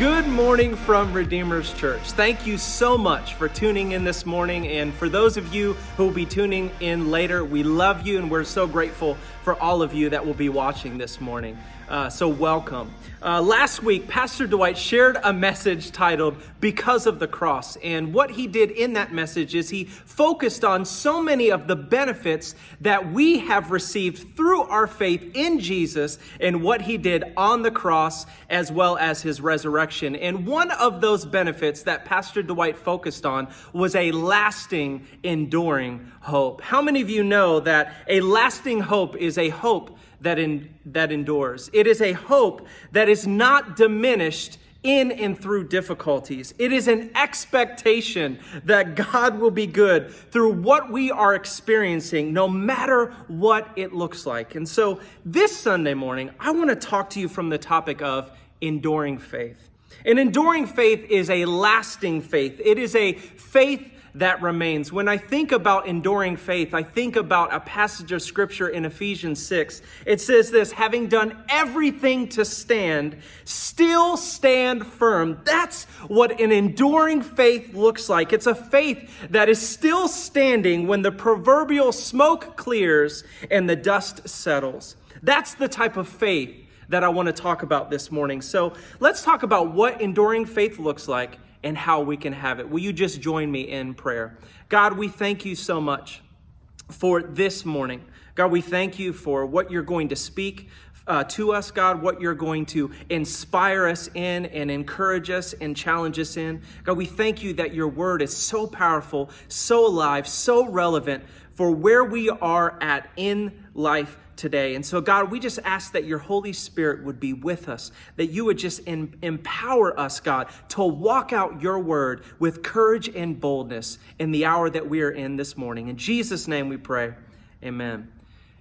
Good morning from Redeemer's Church. Thank you so much for tuning in this morning. And for those of you who will be tuning in later, we love you and we're so grateful for all of you that will be watching this morning. Uh, so, welcome. Uh, last week, Pastor Dwight shared a message titled Because of the Cross. And what he did in that message is he focused on so many of the benefits that we have received through our faith in Jesus and what he did on the cross as well as his resurrection. And one of those benefits that Pastor Dwight focused on was a lasting, enduring hope. How many of you know that a lasting hope is a hope? That, in, that endures. It is a hope that is not diminished in and through difficulties. It is an expectation that God will be good through what we are experiencing, no matter what it looks like. And so this Sunday morning, I want to talk to you from the topic of enduring faith. An enduring faith is a lasting faith. It is a faith that remains. When I think about enduring faith, I think about a passage of scripture in Ephesians 6. It says this having done everything to stand, still stand firm. That's what an enduring faith looks like. It's a faith that is still standing when the proverbial smoke clears and the dust settles. That's the type of faith that I want to talk about this morning. So let's talk about what enduring faith looks like and how we can have it. Will you just join me in prayer? God, we thank you so much for this morning. God, we thank you for what you're going to speak uh, to us, God, what you're going to inspire us in and encourage us and challenge us in. God, we thank you that your word is so powerful, so alive, so relevant for where we are at in life today. And so, God, we just ask that your Holy Spirit would be with us, that you would just empower us, God, to walk out your word with courage and boldness in the hour that we are in this morning. In Jesus' name we pray. Amen.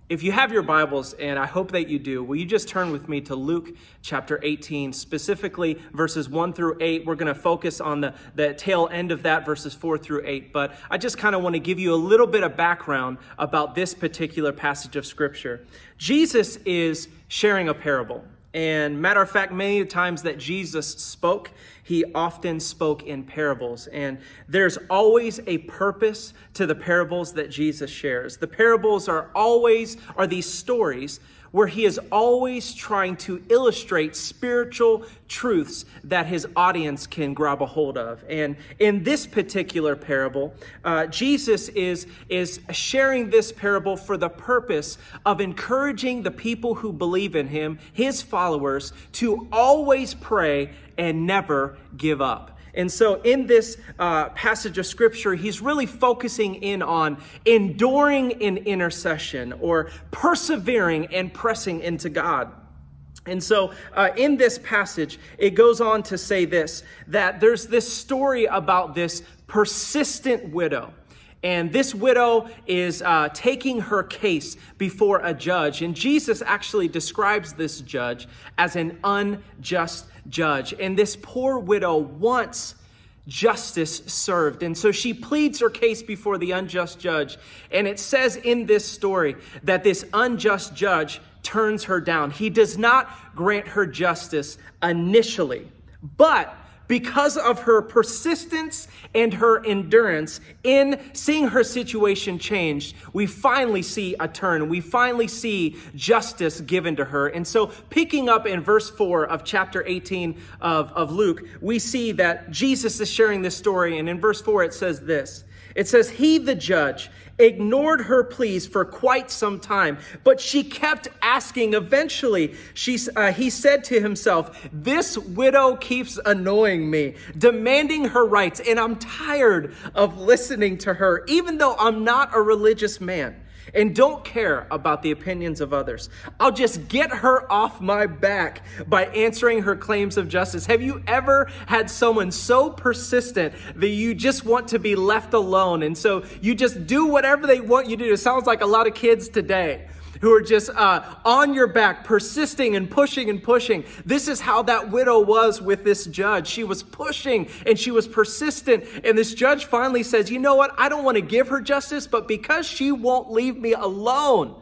If you have your Bibles, and I hope that you do, will you just turn with me to Luke chapter 18, specifically verses 1 through 8? We're going to focus on the, the tail end of that, verses 4 through 8. But I just kind of want to give you a little bit of background about this particular passage of Scripture. Jesus is sharing a parable. And matter of fact, many times that Jesus spoke, he often spoke in parables. And there's always a purpose to the parables that Jesus shares. The parables are always, are these stories where he is always trying to illustrate spiritual truths that his audience can grab a hold of. And in this particular parable, uh, Jesus is, is sharing this parable for the purpose of encouraging the people who believe in him, his followers, to always pray and never give up. And so, in this uh, passage of scripture, he's really focusing in on enduring in intercession or persevering and pressing into God. And so, uh, in this passage, it goes on to say this that there's this story about this persistent widow. And this widow is uh, taking her case before a judge. And Jesus actually describes this judge as an unjust judge. And this poor widow wants justice served. And so she pleads her case before the unjust judge. And it says in this story that this unjust judge turns her down. He does not grant her justice initially, but because of her persistence and her endurance in seeing her situation changed, we finally see a turn. We finally see justice given to her. And so, picking up in verse 4 of chapter 18 of, of Luke, we see that Jesus is sharing this story. And in verse 4, it says this it says, He, the judge, ignored her pleas for quite some time, but she kept asking. Eventually, she, uh, he said to himself, This widow keeps annoying me, demanding her rights, and I'm tired of listening to her, even though I'm not a religious man and don't care about the opinions of others. I'll just get her off my back by answering her claims of justice. Have you ever had someone so persistent that you just want to be left alone? And so you just do whatever they want you to do. It sounds like a lot of kids today who are just uh, on your back, persisting and pushing and pushing. This is how that widow was with this judge. She was pushing and she was persistent. And this judge finally says, You know what? I don't want to give her justice, but because she won't leave me alone,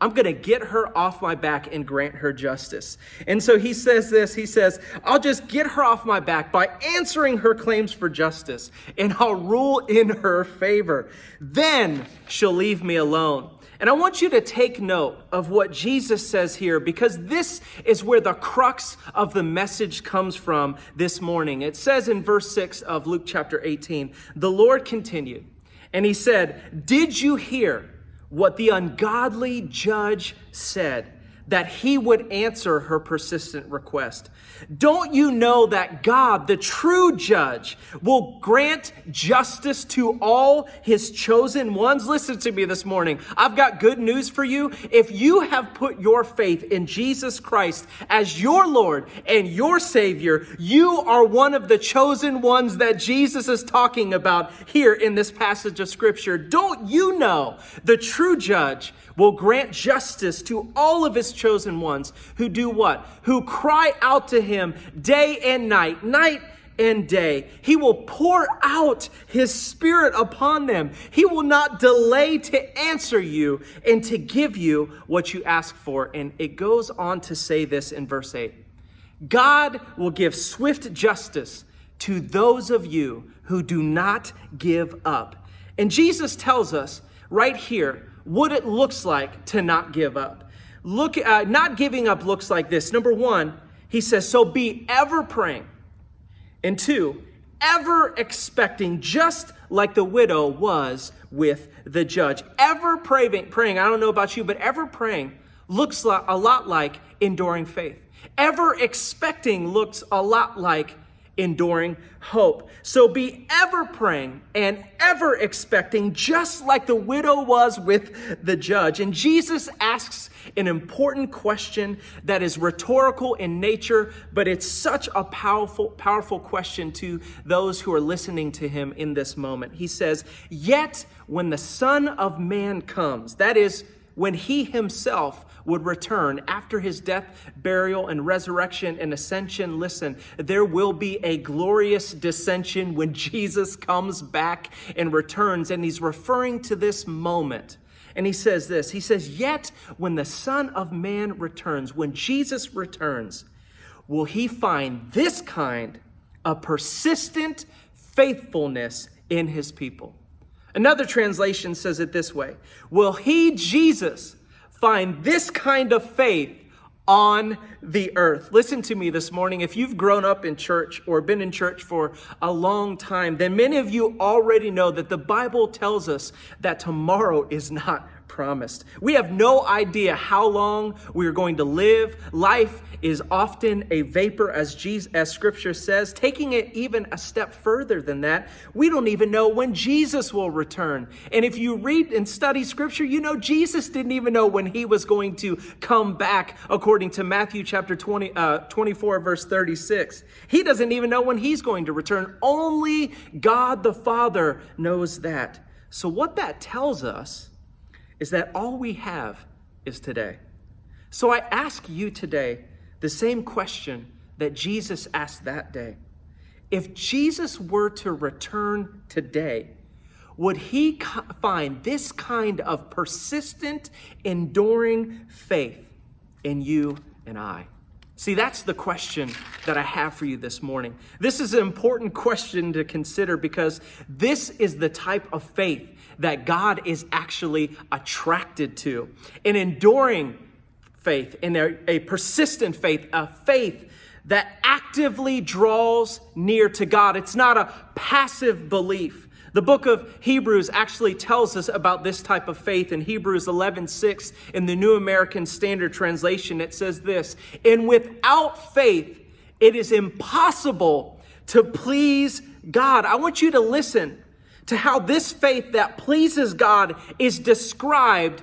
I'm going to get her off my back and grant her justice. And so he says this He says, I'll just get her off my back by answering her claims for justice, and I'll rule in her favor. Then she'll leave me alone. And I want you to take note of what Jesus says here because this is where the crux of the message comes from this morning. It says in verse 6 of Luke chapter 18, the Lord continued, and he said, Did you hear? what the ungodly judge said that he would answer her persistent request. Don't you know that God, the true judge, will grant justice to all his chosen ones? Listen to me this morning. I've got good news for you. If you have put your faith in Jesus Christ as your Lord and your Savior, you are one of the chosen ones that Jesus is talking about here in this passage of Scripture. Don't you know the true judge will grant justice to all of his chosen ones who do what? Who cry out to him day and night, night and day. He will pour out his spirit upon them. He will not delay to answer you and to give you what you ask for. And it goes on to say this in verse 8 God will give swift justice to those of you who do not give up. And Jesus tells us right here what it looks like to not give up. Look, uh, not giving up looks like this. Number one, he says, so be ever praying. And two, ever expecting, just like the widow was with the judge. Ever praying, praying, I don't know about you, but ever praying looks a lot like enduring faith. Ever expecting looks a lot like enduring hope. So be ever praying and ever expecting, just like the widow was with the judge. And Jesus asks an important question that is rhetorical in nature, but it's such a powerful, powerful question to those who are listening to him in this moment. He says, Yet when the Son of Man comes, that is, when he himself would return after his death, burial, and resurrection and ascension. Listen, there will be a glorious dissension when Jesus comes back and returns. And he's referring to this moment. And he says this He says, Yet when the Son of Man returns, when Jesus returns, will he find this kind of persistent faithfulness in his people? Another translation says it this way Will he, Jesus, find this kind of faith on the earth. Listen to me this morning. If you've grown up in church or been in church for a long time, then many of you already know that the Bible tells us that tomorrow is not promised. We have no idea how long we are going to live. Life is often a vapor, as, Jesus, as scripture says. Taking it even a step further than that, we don't even know when Jesus will return. And if you read and study scripture, you know Jesus didn't even know when he was going to come back, according to Matthew chapter 20, uh, 24, verse 36. He doesn't even know when he's going to return. Only God the Father knows that. So, what that tells us is that all we have is today. So I ask you today the same question that Jesus asked that day. If Jesus were to return today, would he find this kind of persistent, enduring faith in you and I? See, that's the question that I have for you this morning. This is an important question to consider because this is the type of faith that God is actually attracted to. An enduring faith, in a, a persistent faith, a faith that actively draws near to God. It's not a passive belief. The book of Hebrews actually tells us about this type of faith in Hebrews 11:6 in the New American Standard Translation. It says this, "And without faith it is impossible to please God." I want you to listen to how this faith that pleases God is described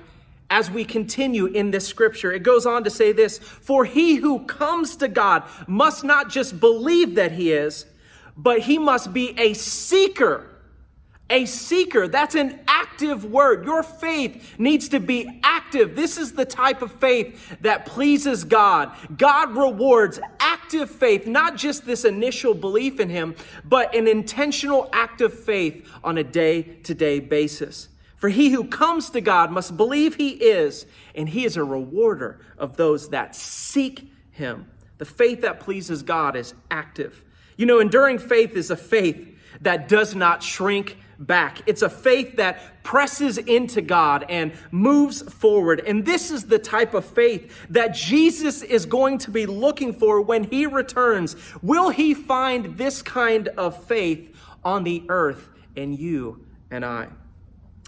as we continue in this scripture. It goes on to say this For he who comes to God must not just believe that he is, but he must be a seeker a seeker. That's an active word. Your faith needs to be active. This is the type of faith that pleases God. God rewards active faith, not just this initial belief in Him, but an intentional active faith on a day to day basis. For he who comes to God must believe he is, and he is a rewarder of those that seek him. The faith that pleases God is active. You know, enduring faith is a faith that does not shrink back. It's a faith that presses into God and moves forward. And this is the type of faith that Jesus is going to be looking for when he returns. Will he find this kind of faith on the earth in you and I?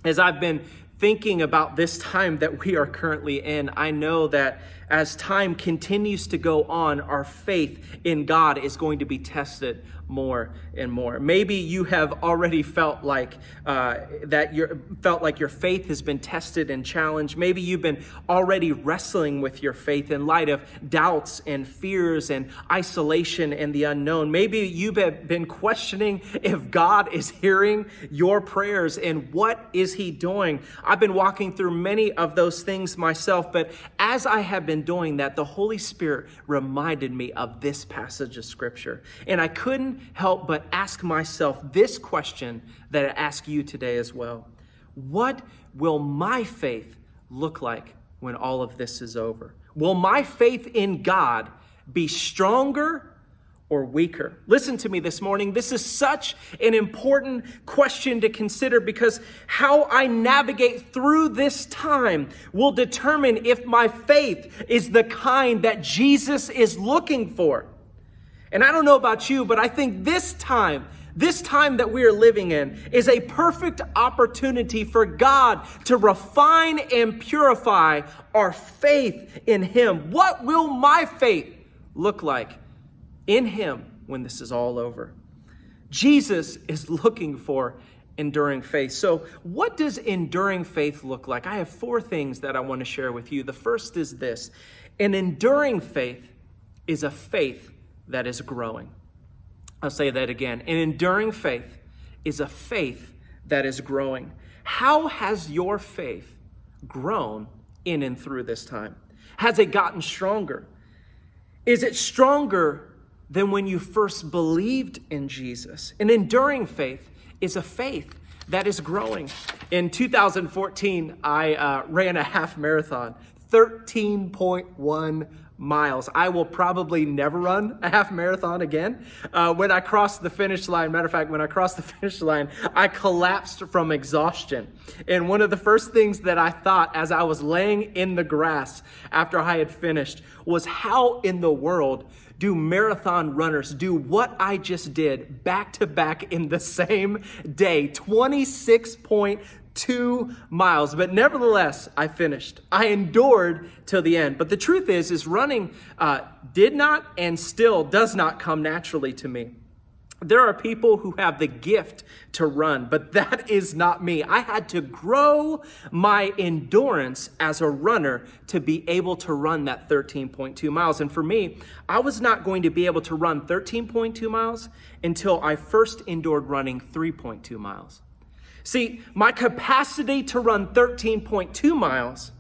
As I've been thinking about this time that we are currently in, I know that as time continues to go on, our faith in God is going to be tested more and more. Maybe you have already felt like uh, that your felt like your faith has been tested and challenged. Maybe you've been already wrestling with your faith in light of doubts and fears and isolation and the unknown. Maybe you've been questioning if God is hearing your prayers and what is He doing. I've been walking through many of those things myself, but as I have been doing that, the Holy Spirit reminded me of this passage of Scripture, and I couldn't help but ask myself this question that I ask you today as well What will my faith look like when all of this is over? Will my faith in God be stronger or weaker? Listen to me this morning. This is such an important question to consider because how I navigate through this time will determine if my faith is the kind that Jesus is looking for. And I don't know about you, but I think this time, this time that we are living in is a perfect opportunity for God to refine and purify our faith in Him. What will my faith look like in Him when this is all over? Jesus is looking for enduring faith. So, what does enduring faith look like? I have four things that I want to share with you. The first is this an enduring faith is a faith that is growing. I'll say that again. An enduring faith is a faith that is growing. How has your faith grown in and through this time? Has it gotten stronger? Is it stronger than when you first believed in Jesus? An enduring faith is a faith that is growing. In 2014, I uh, ran a half marathon, 13.1 miles. I will probably never run a half marathon again. Uh, when I crossed the finish line, matter of fact, when I crossed the finish line, I collapsed from exhaustion. And one of the first things that I thought as I was laying in the grass after I had finished was how in the world do marathon runners do what I just did back to back in the same day? 26.2 two miles. But nevertheless, I finished. I endured till the end. But the truth is, is running uh, did not and still does not come naturally to me. There are people who have the gift to run, but that is not me. I had to grow my endurance as a runner to be able to run that 13.2 miles. And for me, I was not going to be able to run 13.2 miles until I first endured running 3.2 miles. See, my capacity to run 13.2 miles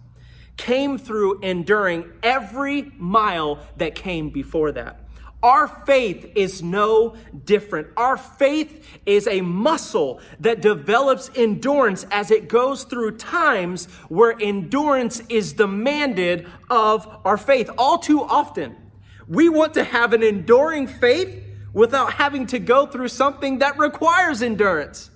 came through enduring every mile that came before that. Our faith is no different. Our faith is a muscle that develops endurance as it goes through times where endurance is demanded of our faith. All too often, we want to have an enduring faith without having to go through something that requires endurance.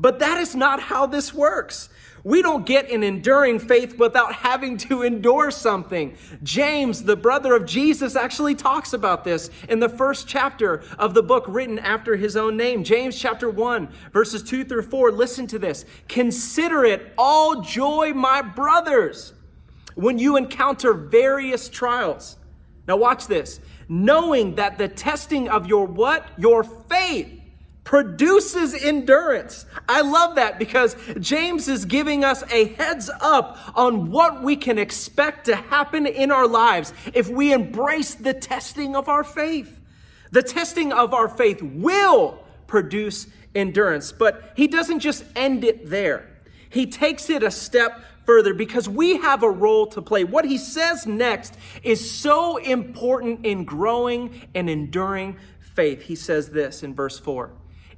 But that is not how this works. We don't get an enduring faith without having to endure something. James, the brother of Jesus, actually talks about this in the first chapter of the book written after his own name. James chapter 1, verses 2 through 4. Listen to this. Consider it all joy, my brothers, when you encounter various trials. Now watch this. Knowing that the testing of your what? Your faith produces endurance. I love that because James is giving us a heads up on what we can expect to happen in our lives if we embrace the testing of our faith. The testing of our faith will produce endurance, but he doesn't just end it there. He takes it a step further because we have a role to play. What he says next is so important in growing and enduring faith. He says this in verse 4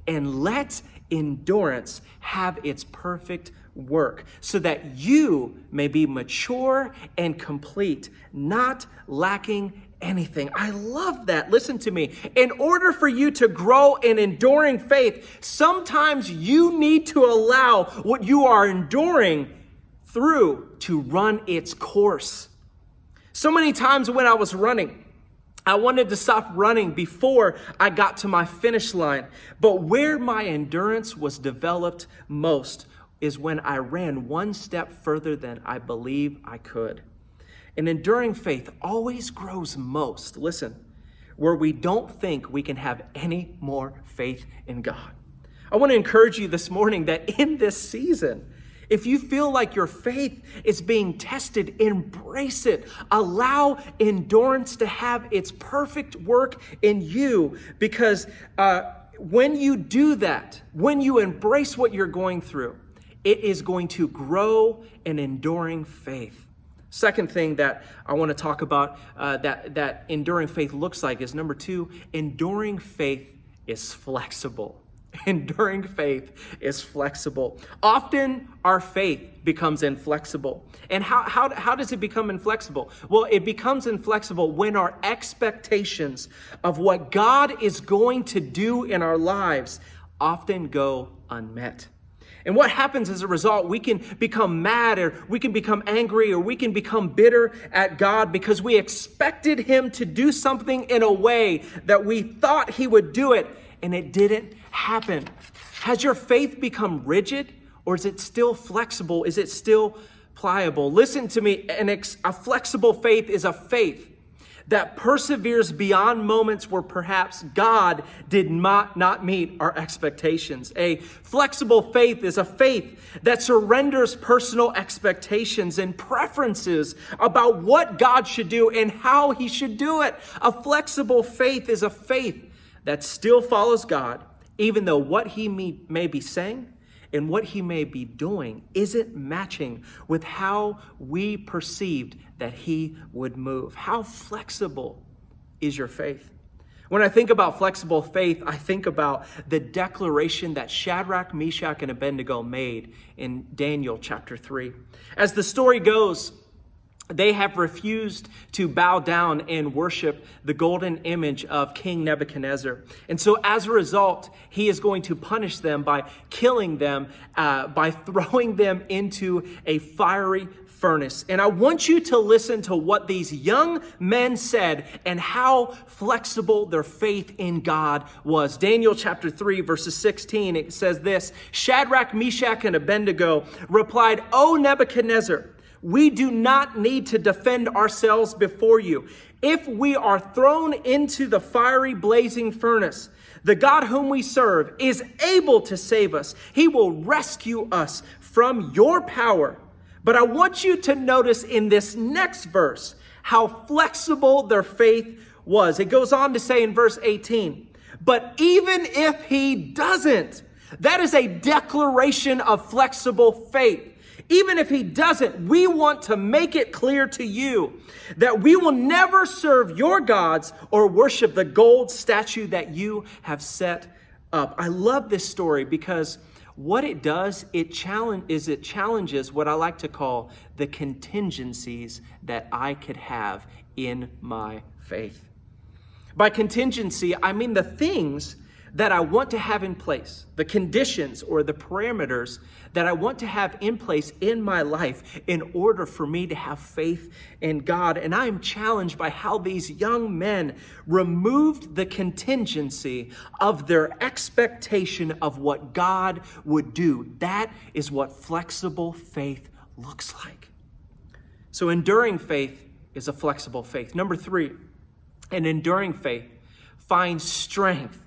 and let endurance have its perfect work, so that you may be mature and complete, not lacking anything. I love that. Listen to me. In order for you to grow in enduring faith, sometimes you need to allow what you are enduring through to run its course. So many times when I was running, I wanted to stop running before I got to my finish line. But where my endurance was developed most is when I ran one step further than I believe I could. And enduring faith always grows most, listen, where we don't think we can have any more faith in God. I want to encourage you this morning that in this season, if you feel like your faith is being tested, embrace it. Allow endurance to have its perfect work in you because uh, when you do that, when you embrace what you're going through, it is going to grow an enduring faith. Second thing that I want to talk about uh, that, that enduring faith looks like is number two, enduring faith is flexible. Enduring faith is flexible. Often our faith becomes inflexible. And how, how, how does it become inflexible? Well, it becomes inflexible when our expectations of what God is going to do in our lives often go unmet. And what happens as a result, we can become mad or we can become angry or we can become bitter at God because we expected Him to do something in a way that we thought He would do it and it didn't happen. Has your faith become rigid or is it still flexible? Is it still pliable? Listen to me. An ex- a flexible faith is a faith that perseveres beyond moments where perhaps God did not, not meet our expectations. A flexible faith is a faith that surrenders personal expectations and preferences about what God should do and how he should do it. A flexible faith is a faith that still follows God, even though what he may, be saying and what he may be doing isn't matching with how we perceived that he would move. How flexible is your faith? When I think about flexible faith, I think about the declaration that Shadrach, Meshach, and Abednego made in Daniel chapter 3. As the story goes, they have refused to bow down and worship the golden image of King Nebuchadnezzar. And so, as a result, he is going to punish them by killing them, uh, by throwing them into a fiery furnace. And I want you to listen to what these young men said and how flexible their faith in God was. Daniel chapter 3, verses 16, it says this Shadrach, Meshach, and Abednego replied, O Nebuchadnezzar, we do not need to defend ourselves before you. If we are thrown into the fiery blazing furnace, the God whom we serve is able to save us. He will rescue us from your power. But I want you to notice in this next verse how flexible their faith was. It goes on to say in verse 18, but even if he doesn't, that is a declaration of flexible faith. Even if he doesn't, we want to make it clear to you that we will never serve your gods or worship the gold statue that you have set up. I love this story because what it does it challenge is it challenges what I like to call the contingencies that I could have in my faith. By contingency, I mean the things that I want to have in place, the conditions or the parameters that I want to have in place in my life in order for me to have faith in God. And I am challenged by how these young men removed the contingency of their expectation of what God would do. That is what flexible faith looks like. So, enduring faith is a flexible faith. Number three, an enduring faith finds strength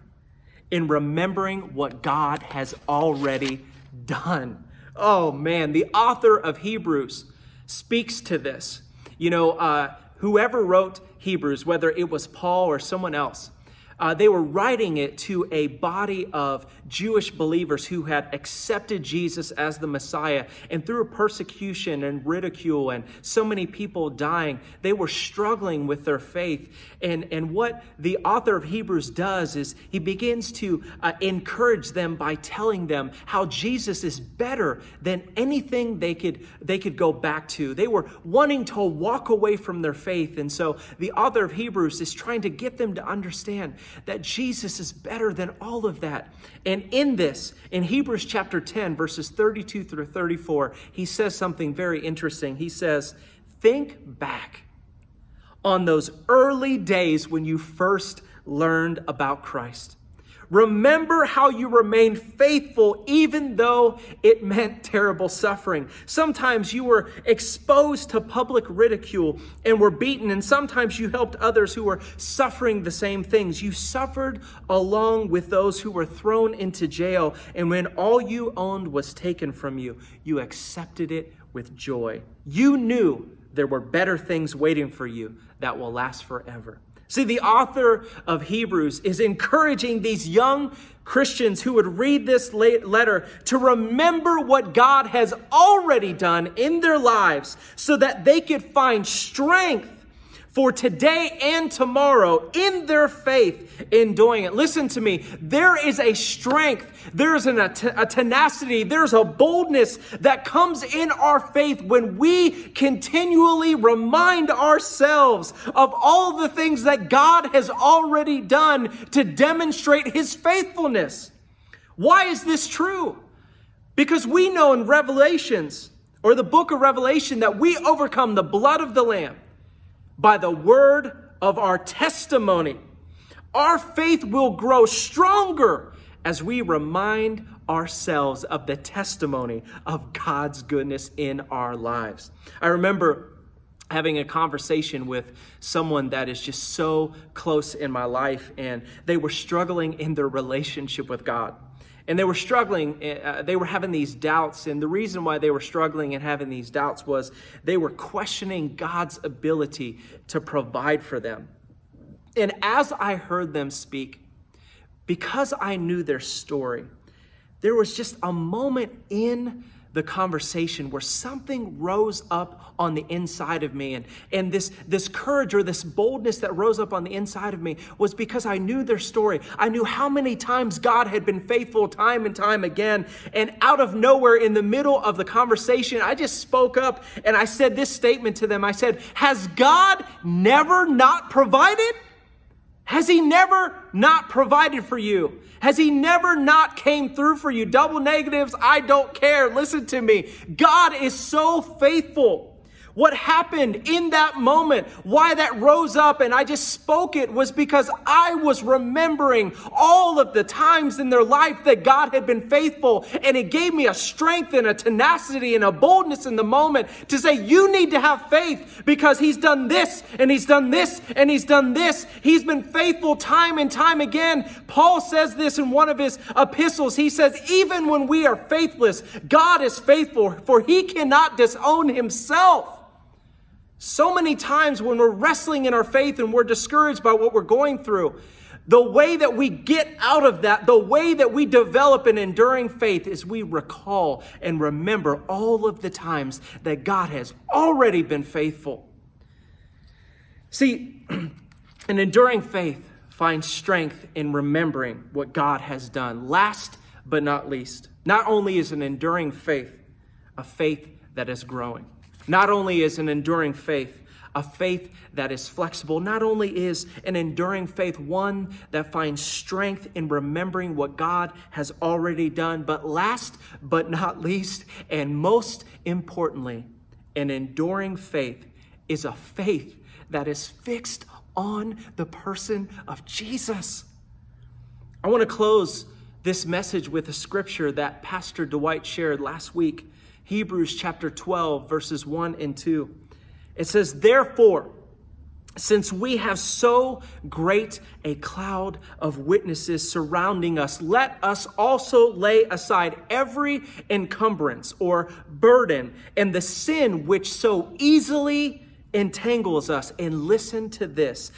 in remembering what God has already done. Oh man, the author of Hebrews speaks to this. You know, uh, whoever wrote Hebrews, whether it was Paul or someone else, Uh, they were writing it to a body of Jewish believers who had accepted Jesus as the Messiah. And through persecution and ridicule and so many people dying, they were struggling with their faith. And, and what the author of Hebrews does is he begins to uh, encourage them by telling them how Jesus is better than anything they could, they could go back to. They were wanting to walk away from their faith. And so the author of Hebrews is trying to get them to understand that Jesus is better than all of that. And in this, in Hebrews chapter 10, verses 32 through 34, he says something very interesting. He says, Think back on those early days when you first learned about Christ. Remember how you remained faithful even though it meant terrible suffering. Sometimes you were exposed to public ridicule and were beaten, and sometimes you helped others who were suffering the same things. You suffered along with those who were thrown into jail, and when all you owned was taken from you, you accepted it with joy. You knew there were better things waiting for you that will last forever. See, the author of Hebrews is encouraging these young Christians who would read this letter to remember what God has already done in their lives so that they could find strength for today and tomorrow in their faith in doing it. Listen to me. There is a strength, there is an, a, a tenacity, there's a boldness that comes in our faith when we continually remind ourselves of all the things that God has already done to demonstrate his faithfulness. Why is this true? Because we know in Revelations, or the book of Revelation, that we overcome the blood of the Lamb by the word of our testimony. Our faith will grow stronger as we remind ourselves of the testimony of God's goodness in our lives. I remember having a conversation with someone that is just so close in my life, and they were struggling in their relationship with God. And they were struggling, uh, they were having these doubts. And the reason why they were struggling and having these doubts was they were questioning God's ability to provide for them. And as I heard them speak, because I knew their story, there was just a moment in the conversation where something rose up on the inside of me. And, and this, this courage or this boldness that rose up on the inside of me was because I knew their story. I knew how many times God had been faithful time and time again. And out of nowhere, in the middle of the conversation, I just spoke up and I said this statement to them I said, Has God never not provided? Has he never not provided for you? Has he never not came through for you? Double negatives, I don't care. Listen to me. God is so faithful. What happened in that moment, why that rose up and I just spoke it was because I was remembering all of the times in their life that God had been faithful. And it gave me a strength and a tenacity and a boldness in the moment to say, you need to have faith because he's done this and he's done this and he's done this. He's been faithful time and time again. Paul says this in one of his epistles. He says, even when we are faithless, God is faithful for he cannot disown himself. So many times when we're wrestling in our faith and we're discouraged by what we're going through, the way that we get out of that, the way that we develop an enduring faith is we recall and remember all of the times that God has already been faithful. See, an enduring faith finds strength in remembering what God has done. Last but not least, not only is an enduring faith a faith that is growing, not only is an enduring faith a faith that is flexible, not only is an enduring faith one that finds strength in remembering what God has already done, but last but not least, and most importantly, an enduring faith is a faith that is fixed on the person of Jesus. I want to close this message with a scripture that Pastor Dwight shared last week Hebrews chapter 12, verses 1 and 2. It says, Therefore, since we have so great a cloud of witnesses surrounding us, let us also lay aside every encumbrance or burden and the sin which so easily entangles us. And listen to this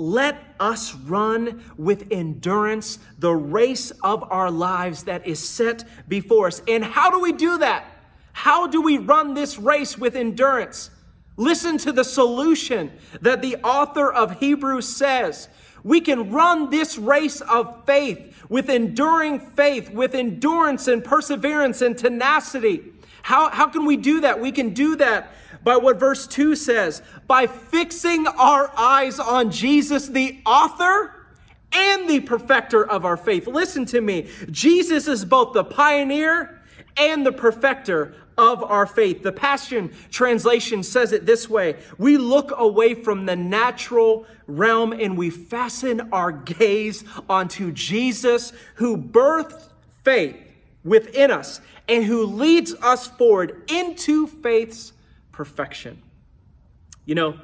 let us run with endurance the race of our lives that is set before us. And how do we do that? How do we run this race with endurance? Listen to the solution that the author of Hebrews says. We can run this race of faith with enduring faith, with endurance and perseverance and tenacity. How, how can we do that? We can do that by what verse 2 says by fixing our eyes on Jesus, the author and the perfecter of our faith. Listen to me. Jesus is both the pioneer and the perfecter of our faith. The Passion Translation says it this way We look away from the natural realm and we fasten our gaze onto Jesus, who birthed faith within us and who leads us forward into faith's perfection. You know,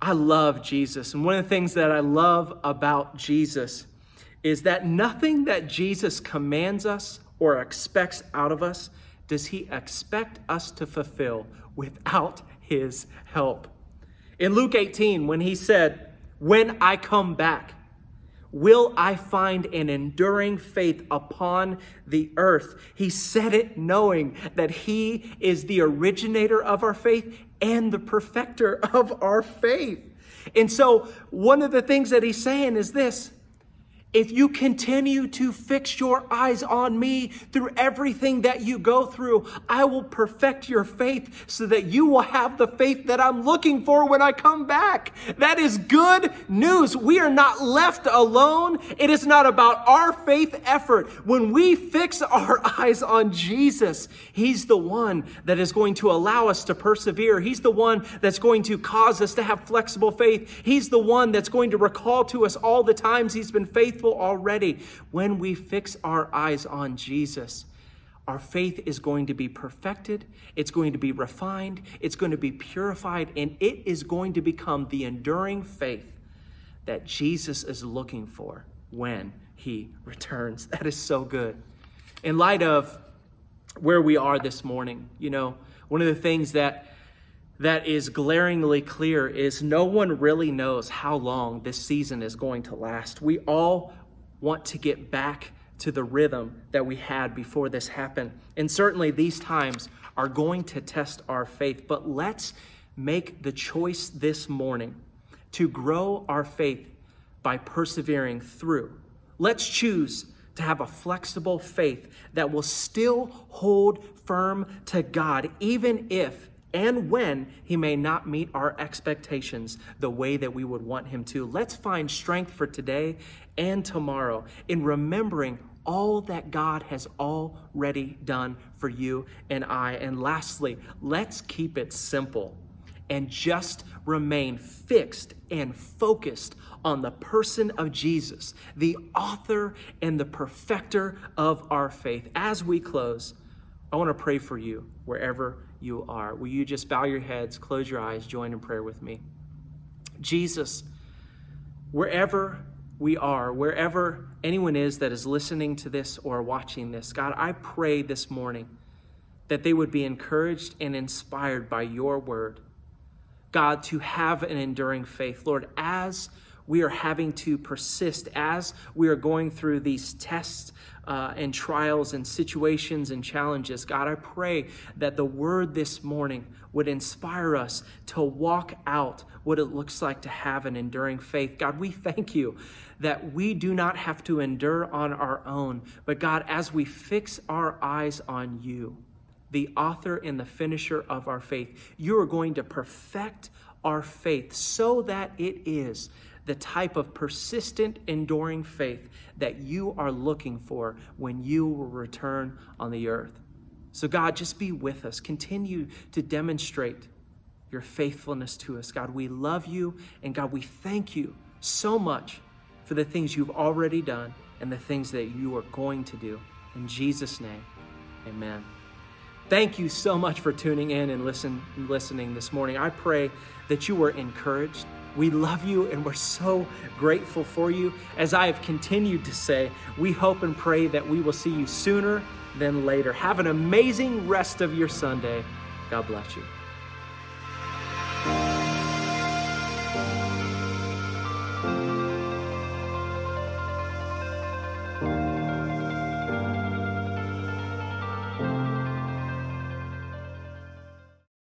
I love Jesus. And one of the things that I love about Jesus is that nothing that Jesus commands us or expects out of us does he expect us to fulfill without his help. In Luke 18, when he said, When I come back, will I find an enduring faith upon the earth? He said it knowing that he is the originator of our faith and the perfecter of our faith. And so, one of the things that he's saying is this if you continue to fix your eyes on me through everything that you go through, I will perfect your faith so that you will have the faith that I'm looking for when I come back. That is good news. We are not left alone. It is not about our faith effort. When we fix our eyes on Jesus, He's the one that is going to allow us to persevere. He's the one that's going to cause us to have flexible faith. He's the one that's going to recall to us all the times He's been faithful faithful already. When we fix our eyes on Jesus, our faith is going to be perfected, it's going to be refined, it's going to be purified, and it is going to become the enduring faith that Jesus is looking for when he returns. That is so good. In light of where we are this morning, you know, one of the things that that is glaringly clear is no one really knows how long this season is going to last. We all want to get back to the rhythm that we had before this happened. And certainly these times are going to test our faith, but let's make the choice this morning to grow our faith by persevering through. Let's choose to have a flexible faith that will still hold firm to God, even if and when he may not meet our expectations the way that we would want him to. Let's find strength for today and tomorrow in remembering all that God has already done for you and I. And lastly, let's keep it simple and just remain fixed and focused on the person of Jesus, the author and the perfecter of our faith. As we close, I want to pray for you wherever you are. Will you just bow your heads, close your eyes, join in prayer with me? Jesus, wherever we are, wherever anyone is that is listening to this or watching this, God, I pray this morning that they would be encouraged and inspired by your word. God, to have an enduring faith. Lord, as we are having to persist, as we are going through these tests uh, and trials and situations and challenges. God, I pray that the word this morning would inspire us to walk out what it looks like to have an enduring faith. God, we thank you that we do not have to endure on our own, but God, as we fix our eyes on you, the author and the finisher of our faith, you are going to perfect our faith so that it is the type of persistent, enduring faith that you are looking for when you will return on the earth. So, God, just be with us. Continue to demonstrate your faithfulness to us. God, we love you, and God, we thank you so much for the things you've already done and the things that you are going to do. In Jesus' name, amen. Thank you so much for tuning in and listen, listening this morning. I pray that you were encouraged we love you and we're so grateful for you. As I have continued to say, we hope and pray that we will see you sooner than later. Have an amazing rest of your Sunday. God bless you.